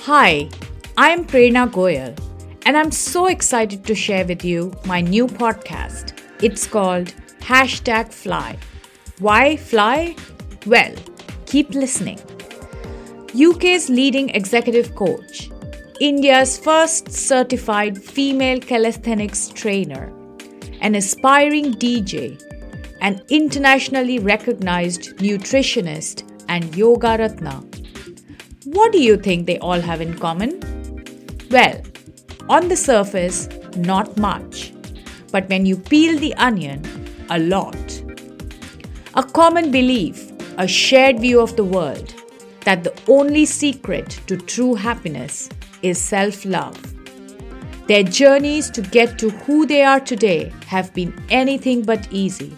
Hi, I am Prerna Goel, and I'm so excited to share with you my new podcast. It's called Hashtag Fly. Why fly? Well, keep listening. UK's leading executive coach, India's first certified female calisthenics trainer, an aspiring DJ, an internationally recognized nutritionist, and yoga ratna what do you think they all have in common? Well, on the surface, not much. But when you peel the onion, a lot. A common belief, a shared view of the world, that the only secret to true happiness is self love. Their journeys to get to who they are today have been anything but easy.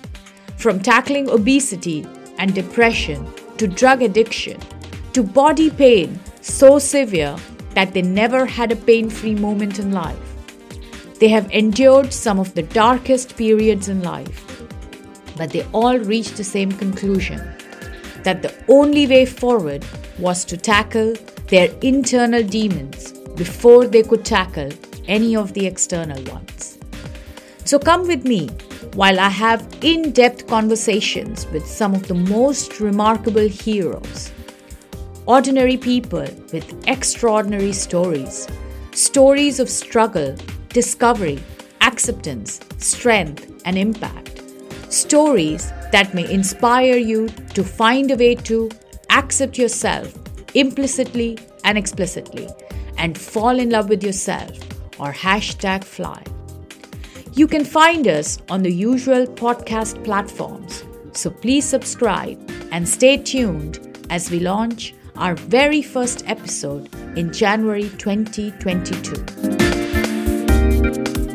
From tackling obesity and depression to drug addiction to body pain so severe that they never had a pain free moment in life. They have endured some of the darkest periods in life, but they all reached the same conclusion that the only way forward was to tackle their internal demons before they could tackle any of the external ones. So come with me while I have in depth conversations with some of the most remarkable heroes ordinary people with extraordinary stories. Stories of struggle, discovery, acceptance, strength, and impact. Stories that may inspire you to find a way to accept yourself implicitly and explicitly and fall in love with yourself or hashtag fly. You can find us on the usual podcast platforms, so please subscribe and stay tuned as we launch our very first episode in January 2022.